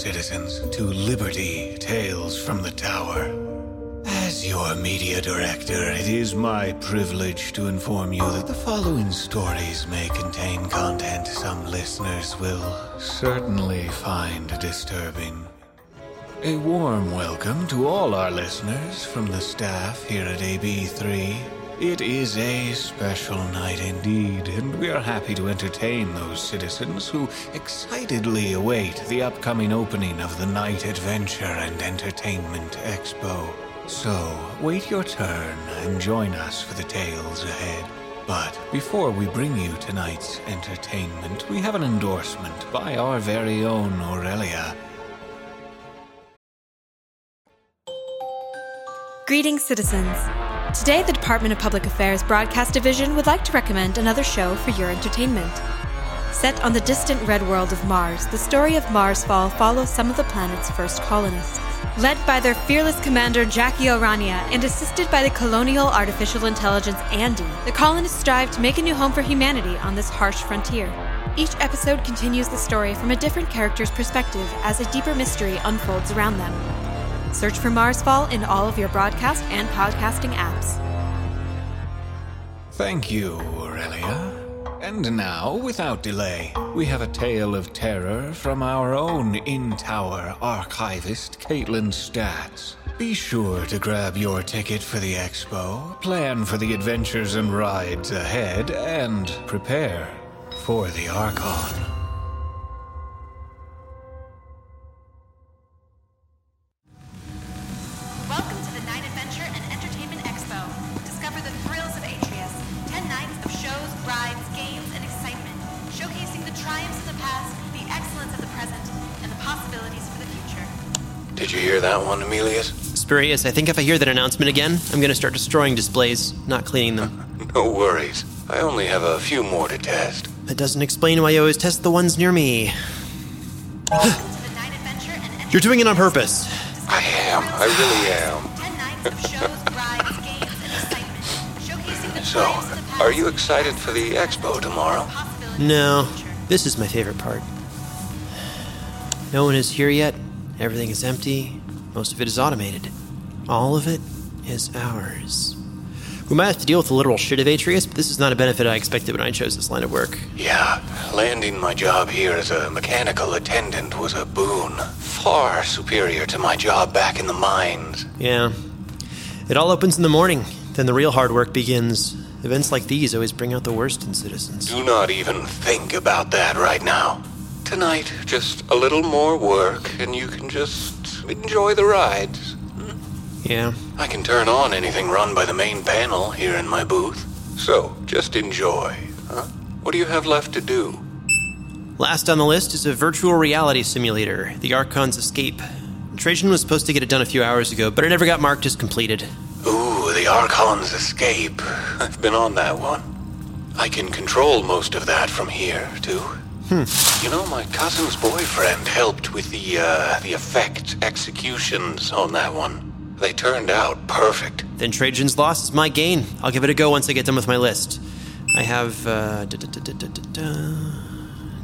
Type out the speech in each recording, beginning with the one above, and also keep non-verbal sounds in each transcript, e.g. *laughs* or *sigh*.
Citizens, to Liberty Tales from the Tower. As your media director, it is my privilege to inform you that the following stories may contain content some listeners will certainly find disturbing. A warm welcome to all our listeners from the staff here at AB3. It is a special night indeed, and we are happy to entertain those citizens who excitedly await the upcoming opening of the Night Adventure and Entertainment Expo. So, wait your turn and join us for the tales ahead. But before we bring you tonight's entertainment, we have an endorsement by our very own Aurelia. Greetings, citizens. Today, the Department of Public Affairs Broadcast Division would like to recommend another show for your entertainment. Set on the distant red world of Mars, the story of Marsfall follows some of the planet's first colonists. Led by their fearless commander Jackie Orania and assisted by the colonial artificial intelligence Andy, the colonists strive to make a new home for humanity on this harsh frontier. Each episode continues the story from a different character's perspective as a deeper mystery unfolds around them. Search for Marsfall in all of your broadcast and podcasting apps. Thank you, Aurelia. And now, without delay, we have a tale of terror from our own in tower archivist, Kaitlin Statz. Be sure to grab your ticket for the expo, plan for the adventures and rides ahead, and prepare for the Archon. Did you hear that one, Aemilius? Spurious, I think if I hear that announcement again, I'm gonna start destroying displays, not cleaning them. *laughs* No worries. I only have a few more to test. That doesn't explain why you always test the ones near me. Welcome to the Night Adventure and Entertainment You're doing it on purpose. I am. I really am. Ten nights *laughs* of shows, rides, games, and excitement, showcasing So, triumphs of the past. are you excited for the expo tomorrow? No, of the future. this is my favorite part. No one is here yet. Everything is empty. Most of it is automated. All of it is ours. We might have to deal with the literal shit of Atreus, but this is not a benefit I expected when I chose this line of work. Yeah, landing my job here as a mechanical attendant was a boon. Far superior to my job back in the mines. Yeah. It all opens in the morning, then the real hard work begins. Events like these always bring out the worst in citizens. Do not even think about that right now. Tonight, just a little more work, and you can just enjoy the rides. Yeah. I can turn on anything run by the main panel here in my booth. So, just enjoy. Huh? What do you have left to do? Last on the list is a virtual reality simulator, the Archon's Escape. Trajan was supposed to get it done a few hours ago, but it never got marked as completed. Ooh, the Archon's escape. *laughs* I've been on that one. I can control most of that from here, too. You know, my cousin's boyfriend helped with the, uh, the effect executions on that one. They turned out perfect. Then Trajan's loss is my gain. I'll give it a go once I get done with my list. I have, uh, da, da, da.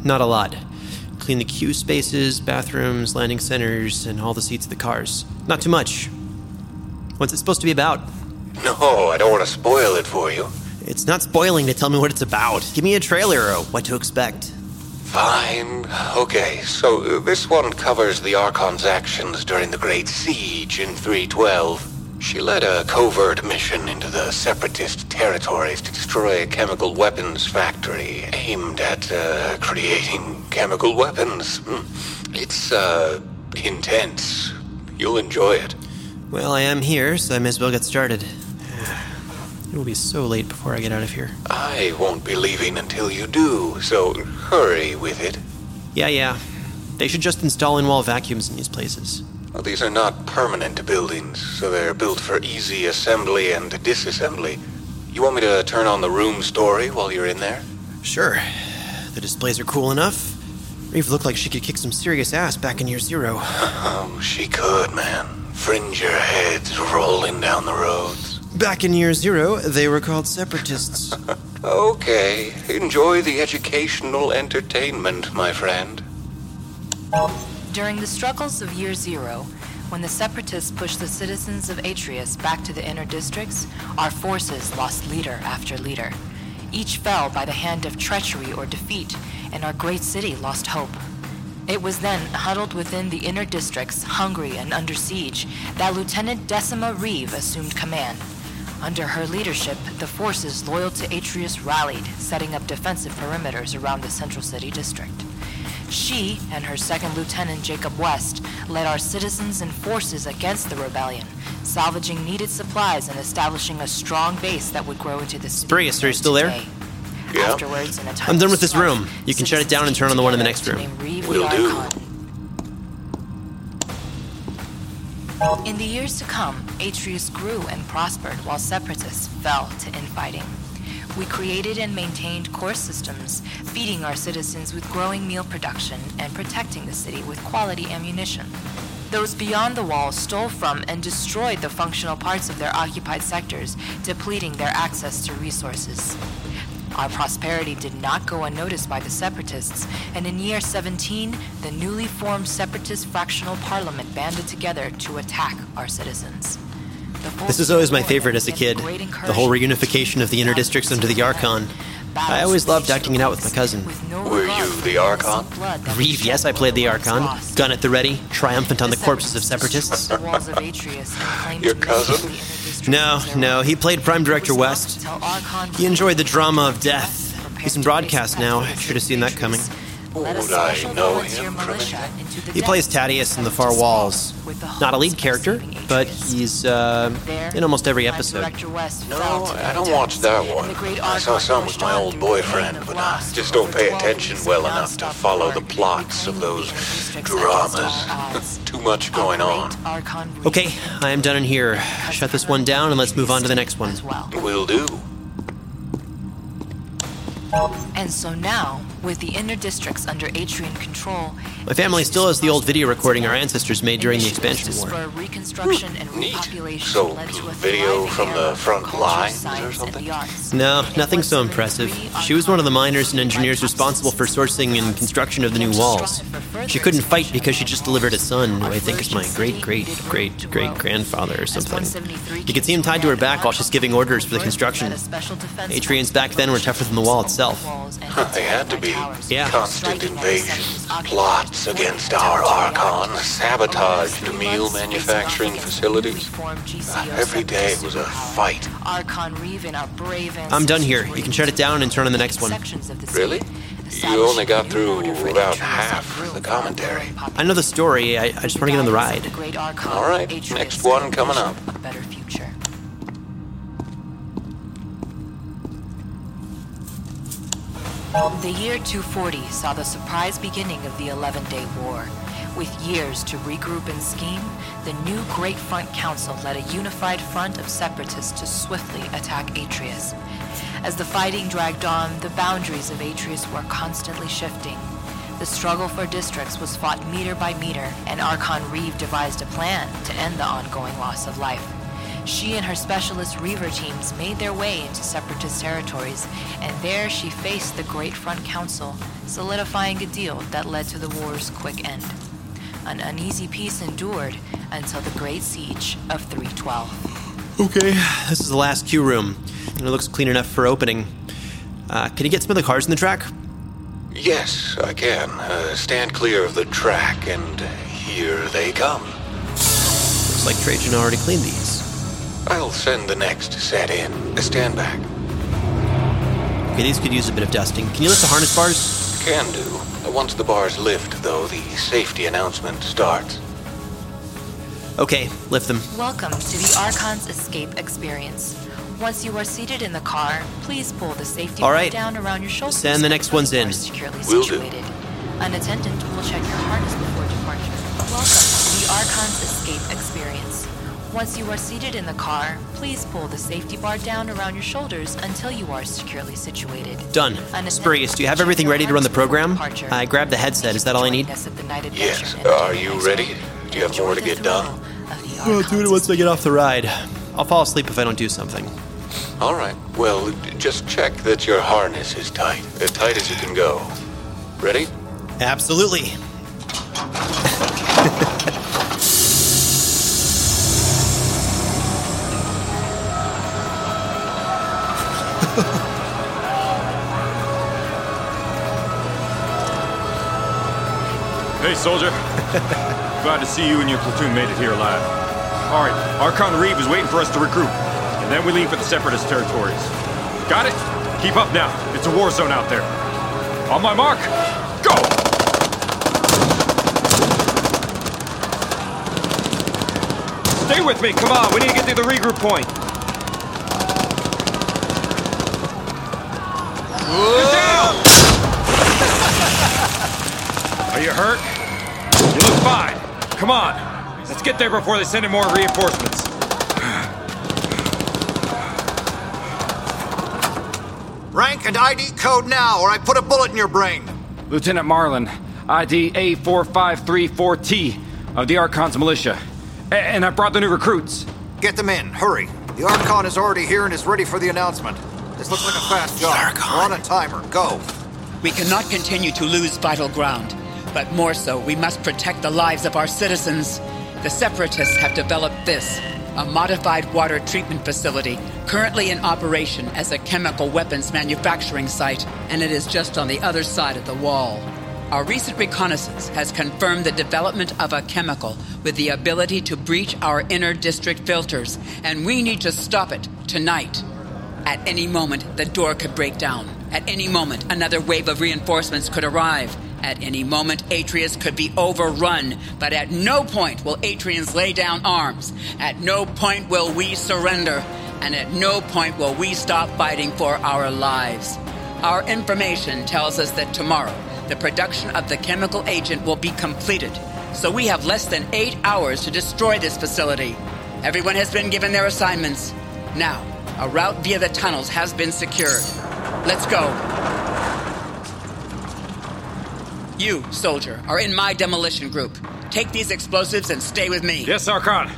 not a lot. Clean the queue spaces, bathrooms, landing centers, and all the seats of the cars. Not too much. What's it supposed to be about? No, I don't want to spoil it for you. It's not spoiling to tell me what it's about. Give me a trailer or what to expect. Fine. Okay, so uh, this one covers the Archon's actions during the Great Siege in 312. She led a covert mission into the Separatist territories to destroy a chemical weapons factory aimed at uh, creating chemical weapons. Hmm. It's, uh, intense. You'll enjoy it. Well, I am here, so I may as well get started. It will be so late before I get out of here. I won't be leaving until you do, so hurry with it. Yeah, yeah. They should just install in wall vacuums in these places. Well, these are not permanent buildings, so they're built for easy assembly and disassembly. You want me to turn on the room story while you're in there? Sure. The displays are cool enough. Reeve looked like she could kick some serious ass back in year zero. *laughs* Oh, she could, man. Fringer heads rolling down the roads. Back in year zero, they were called separatists. *laughs* Okay, enjoy the educational entertainment, my friend. During the struggles of Year Zero, when the Separatists pushed the citizens of Atreus back to the inner districts, our forces lost leader after leader. Each fell by the hand of treachery or defeat, and our great city lost hope. It was then, huddled within the inner districts, hungry and under siege, that Lieutenant Decima Reeve assumed command. Under her leadership, the forces loyal to Atreus rallied, setting up defensive perimeters around the central city district. She and her second lieutenant Jacob West led our citizens and forces against the rebellion, salvaging needed supplies and establishing a strong base that would grow into the city Spurious, we are you still there? today. Yeah. Afterwards, in a time I'm done with this room. You can shut it down and turn on the one in the next room. citizens came together to Will do. In the years to come, Atreus grew and prospered while Separatists fell to infighting. We created and maintained core systems, feeding our citizens with growing meal production and protecting the city with quality ammunition. Those beyond the wall stole from and destroyed the functional parts of their occupied sectors, depleting their access to resources. Our prosperity did not go unnoticed by the Separatists, and in year 17, the newly formed Separatist fractional parliament banded together to attack our citizens. The This was always my favorite as a kid. The whole reunification of the inner districts under the Archon. I always loved acting it out with my cousin. Were you the Archon? Reeve, yes, I played the Archon. Gun at the ready, triumphant on the corpses of separatists. Your cousin? No, no, he played Prime Director West. He enjoyed the drama of death. He's in broadcast now. Should have seen that coming. Would I know him from He plays Tadius in The Far Walls. Not a lead character, but he's uh, in almost every episode. No, I don't watch that one. I saw some with my old boyfriend, but I just don't pay attention well enough to follow the plots of those dramas. *laughs* Too much going on. Okay, I am done in here. Shut this one down and let's move on to the next one. Will do. And so now, with the inner districts under Atrian control, My family still has the old video recording our ancestors made during the expansion war. For reconstruction and Neat. repopulation So, led to a video from the front culture, lines or something? No, nothing so impressive. She was one of the miners and engineers responsible for sourcing and construction of the new walls. She couldn't fight because she just delivered a son, who I think is my great great great great grandfather or something. You could see him tied to her back while she's giving orders for the construction. Atrians back then were tougher than the wall itself. They had to be. Yeah. Constant invasions, plots against our Archon, sabotage to meal manufacturing facilities. Ah, every day was a fight. Archon Reeve our brave I'm done here. You can shut it down and turn on the next one. sections of the city, Really? You only got through about half the commentary. I know the story. I, I just want to get on the ride. The great Archon, All right, next one coming up. The year 240 saw the surprise beginning of the 11 Day War. With years to regroup and scheme, the new Great Front Council led a unified front of separatists to swiftly attack Atreus. As the fighting dragged on, the boundaries of Atreus were constantly shifting. The struggle for districts was fought meter by meter, and Archon Reeve devised a plan to end the ongoing loss of life. She and her specialist Reaver teams made their way into separatist territories, and there she faced the Great Front Council, solidifying a deal that led to the war's quick end. An uneasy peace endured until the Great Siege of 312. Okay, this is the last queue room, and it looks clean enough for opening. Uh, can you get some of the cars in the track? Yes, I can. Uh, stand clear of the track, and here they come. Looks like Trajan already cleaned these. I'll send the next set in. Stand back. Okay, these could use a bit of dusting. Can you lift the harness bars? Can do. Once the bars lift, though, the safety announcement starts. Okay, lift them. Welcome to the Archon's Escape Experience. Once you are seated in the car, please pull the safety All belt down around your shoulders. Send the next ones in. Securely Will do. situated. An attendant will check your harness before departure. Welcome to the Archon's Escape Experience. Once you are seated in the car, please pull the safety bar down around your shoulders until you are securely situated. Done. An Spurious, do you have everything ready to run the program? departure. I grabbed the headset. Is that all I need? Join us at the Night Yes. Are you ready? Do you have Enjoy more to get done? thrill of I'll do it once I get off the ride. I'll fall asleep if I don't do something. All right. Well, just check that your harness is tight. As tight as you can go. Ready? Absolutely. Soldier. *laughs* Glad to see you and your platoon made it here alive. All right, Archon Reeve is waiting for us to recruit, and then we leave for the Separatist territories. Got it? Keep up now. It's a war zone out there. On my mark, go! Stay with me, come on. We need to get to the regroup point. Get down! *laughs* Are you hurt? You look fine. Come on. Let's get there before they send in more reinforcements. Rank and ID code now, or I put a bullet in your brain. Lieutenant Marlon, ID A4534T of the Archon's militia. A- and I brought the new recruits. Get them in, hurry. The Archon is already here and is ready for the announcement. This looks like a fast job. We're on a timer. Go. We cannot continue to lose vital ground, but more so, we must protect the lives of our citizens. The Separatists have developed this a modified water treatment facility currently in operation as a chemical weapons manufacturing site, and it is just on the other side of the wall. Our recent reconnaissance has confirmed the development of a chemical with the ability to breach our inner district filters, and we need to stop it tonight. At any moment, the door could break down. At any moment, another wave of reinforcements could arrive. At any moment, Atreus could be overrun. But at no point will Atrians lay down arms. At no point will we surrender. And at no point will we stop fighting for our lives. Our information tells us that tomorrow, the production of the chemical agent will be completed. So we have less than eight hours to destroy this facility. Everyone has been given their assignments. Now, a route via the tunnels has been secured. Let's go. You, soldier, are in my demolition group. Take these explosives and stay with me. Yes, Archon.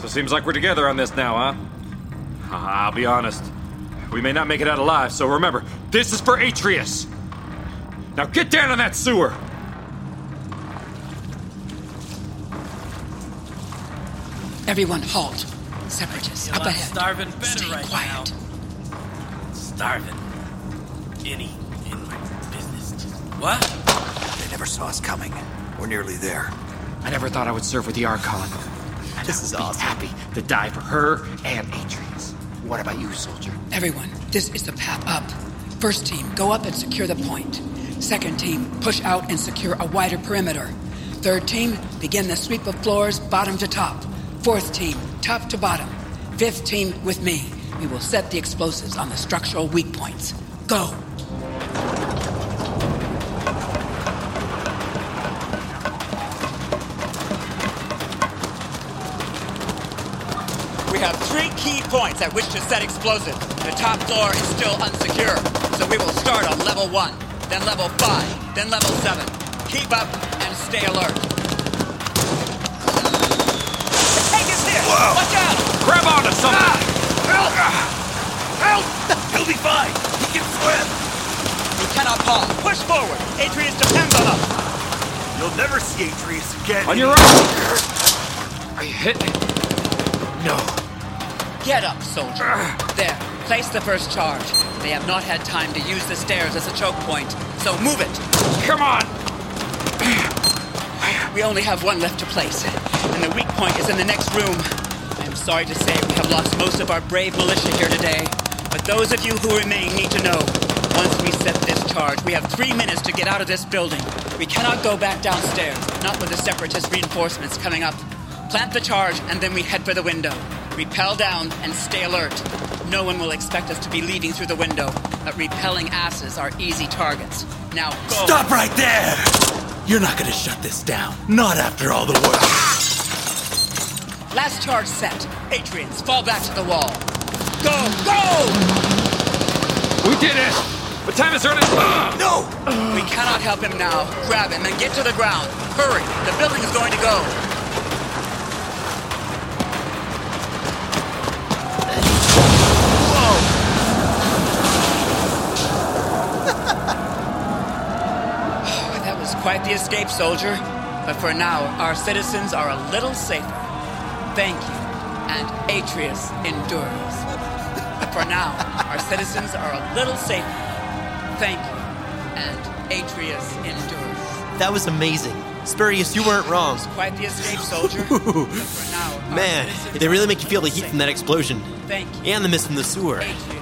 So seems like we're together on this now, huh? Ah, I'll be honest. We may not make it out alive, so remember, this is for Atreus. Now get down in that sewer. Everyone, halt. Separatists, Feel up ahead. starving better Stay right quiet. now. Starving. Any in my business. What? They never saw us coming. We're nearly there. I never thought I would serve with the Archon. And This I is would be awesome. happy to die for her and Atreus. What about you, soldier? Everyone, this is the path up. First team, go up and secure the point. Second team, push out and secure a wider perimeter. Third team, begin the sweep of floors bottom to top. Fourth team, top to bottom. Fifth team, with me. We will set the explosives on the structural weak points. Go! Points at which to set explosives. The top floor is still unsecure, so we will start on level one, then level five, then level seven. Keep up and stay alert. The tank is here! Watch out! Grab onto something! Ah. Help! Help! He'll be fine. He can swim. We cannot pause. Push forward. Atreus depends on us. You'll never see Atreus again. On your own! Are you hit? No. Get up, soldier. There. Place the first charge. They have not had time to use the stairs as a choke point, so move it. Come on! We only have one left to place, and the weak point is in the next room. I am sorry to say we have lost most of our brave militia here today, but those of you who remain need to know. Once we set this charge, we have three minutes to get out of this building. We cannot go back downstairs, not with the separatist reinforcements coming up. Plant the charge, and then we head for the window. Repel down and stay alert. No one will expect us to be leaving through the window, but repelling asses are easy targets. Now go! Stop right there! You're not gonna shut this down. Not after all the work. Last charge set. Atrians, fall back to the wall. Go, go! We did it! But time is running. Ah! No! We cannot help him now. Grab him and get to the ground. Hurry, the building is going to go. Quite the escape, soldier. But for now, our citizens are a little safer. Thank you. And Atreus endures. For now, our citizens are a little safer. Thank you. And Atreus endures. That was amazing. Spurious, you weren't wrong. Quite the escape, soldier. *laughs* Now, Man, they really make you feel the heat from that explosion. Thank you. And the mist from the sewer. Atreus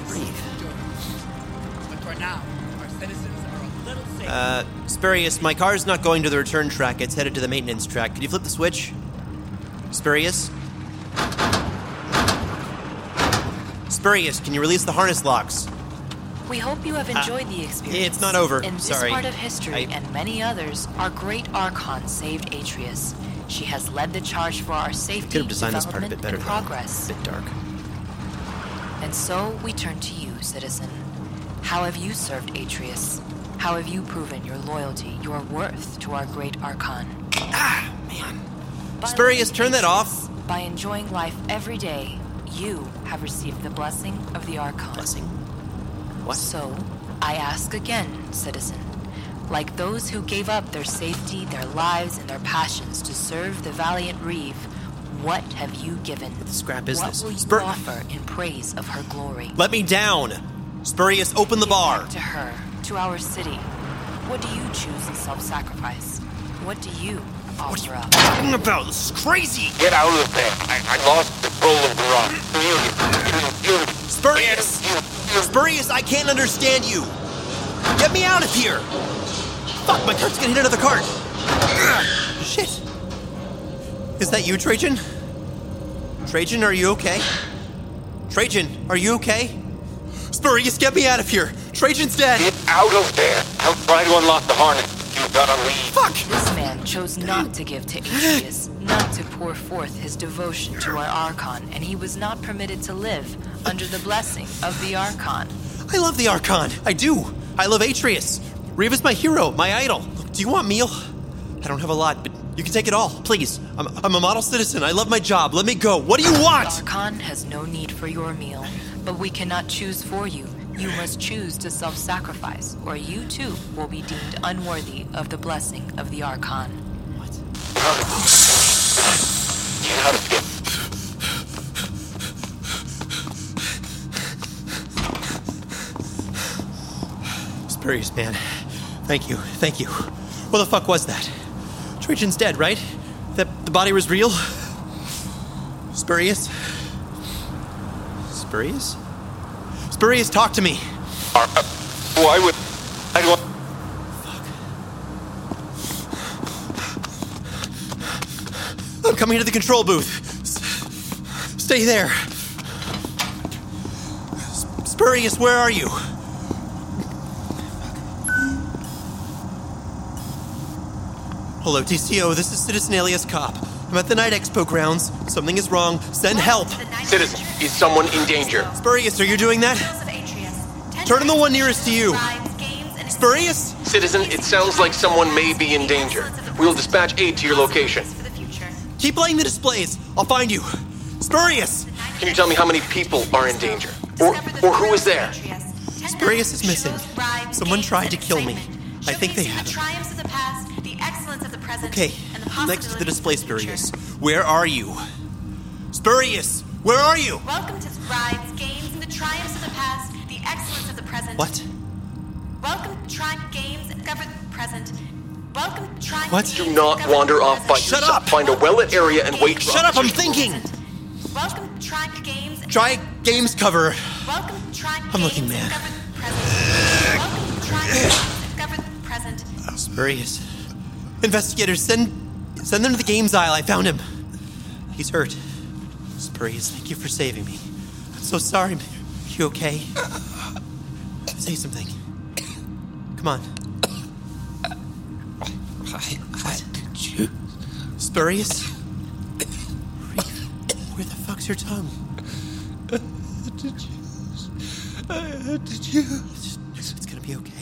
Uh, Spurious, my car's not going to the return track. It's headed to the maintenance track. Could you flip the switch? Spurious? Spurious, can you release the harness locks? We hope you have enjoyed the experience. Ah. it's not over. In this Sorry. part of history I- and many others, our great Archon saved Atreus. She has led the charge for our safety, Could have designed this part a bit better. and though. progress. A bit dark. And so we turn to you, citizen. How have you served Atreus? How have you proven your loyalty, your worth to our great Archon? Ah, man. By Spurious, turn that off. By enjoying life every day, you have received the blessing of the Archon. Blessing. What? So, I ask again, citizen. Like those who gave up their safety, their lives, and their passions to serve the valiant Reeve, what have you given? The scrap is what will you Spur- offer in praise of her glory? Let me down! Spurious, open the bar! To her, to our city. What do you choose in self-sacrifice? What do you offer up? talking about? This is crazy! Get out of there. I, I lost control of the rock. You, you, you, Spurious! Spurious, I can't understand you! Get me out of here! Fuck, my cart's gonna hit another cart! Shit! Is that you, Trajan? Trajan, are you okay? Trajan, are you okay? Spurious, get me out of here! Trajan's dead! Get out of there. I'll try to unlock the harness. You gotta leave. Fuck! This man chose not to give to Atreus, not to pour forth his devotion to our Archon, and he was not permitted to live under the blessing of the Archon. I love the Archon. I do. I love Atreus. Reeve is my hero, my idol. Do you want meal? I don't have a lot, but you can take it all. Please. I'm, I'm a model citizen. I love my job. Let me go. What do you want? The Archon has no need for your meal, but we cannot choose for you. You must choose to self sacrifice, or you too will be deemed unworthy of the blessing of the Archon. Get out of here. Spurious, man. Thank you. Thank you. What the fuck was that? Trajan's dead, right? That the body was real? Spurious? Spurious? Spurious, talk to me. Uh, uh, Why would I want? I'm coming to the control booth. S- stay there. S- Spurious, where are you? Hello, TCO. This is Citizen Aemilius Cobb. I'm at the Night Expo grounds. Something is wrong. Send help. Citizen, is someone in danger? Spurious, are you doing that? Turn to the one nearest to you. Spurious? Citizen, it sounds like someone may be in danger. We'll dispatch aid to your location. Keep playing the displays. I'll find you. Spurious! Can you tell me how many people are in danger? Or, or who is there? Spurious is missing. Someone tried to kill me. I think they have. Okay, next to the display, Spurious. Where are you? Spurious, where are you? Welcome to rides, games, and the triumphs of the past, the excellence of the present. What? Welcome to try games and discover the present. Welcome to try What? Do not wander off by Shut yourself. up! Find a well-lit area and wait for Shut up, I'm thinking! Welcome to try games. Try games cover. Welcome to try I'm games looking and mad. discover the present. Welcome to try games and discover the present. Spurious. Investigators, send send them to the games aisle. I found him. He's hurt. Spurious, thank you for saving me. I'm so sorry. You okay? Say something. Come on. I, I did you? Spurious? Where, where the fuck's your tongue? Did you? I did you? It's, it's gonna be okay.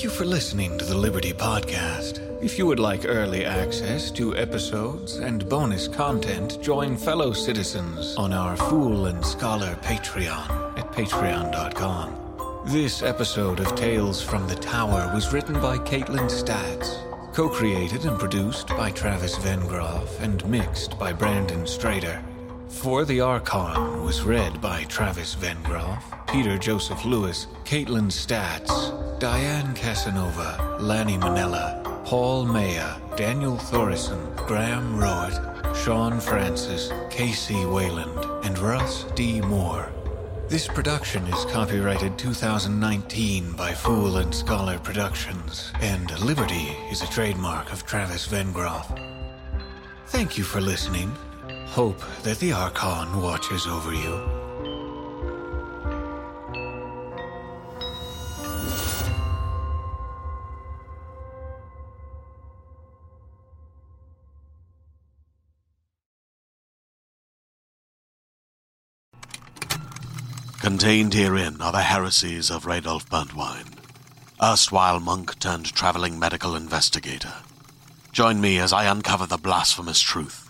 Thank you for listening to the Liberty Podcast. If you would like early access to episodes and bonus content, join fellow citizens on our Fool and Scholar Patreon at patreon.com. This episode of Tales from the Tower was written by Kaitlin Statz, co created and produced by Travis Vengroff, and mixed by Brandon Strader. For the Archon was read by Travis Vengroff, Peter Joseph Lewis, Kaitlin Statz, Diane Casanova, Lani Minella, Paul Mella, Daniel Thoreson, Graham Rowat, Sean Francis, KC Wayland, and Russ D. More. This production is copyrighted 2019 by Fool and Scholar Productions, and Liberty is a trademark of Travis Vengroff. Thank you for listening. Hope that the Archon watches over you. Contained herein are the heresies of Radolf Burntwine, erstwhile monk turned traveling medical investigator. Join me as I uncover the blasphemous truth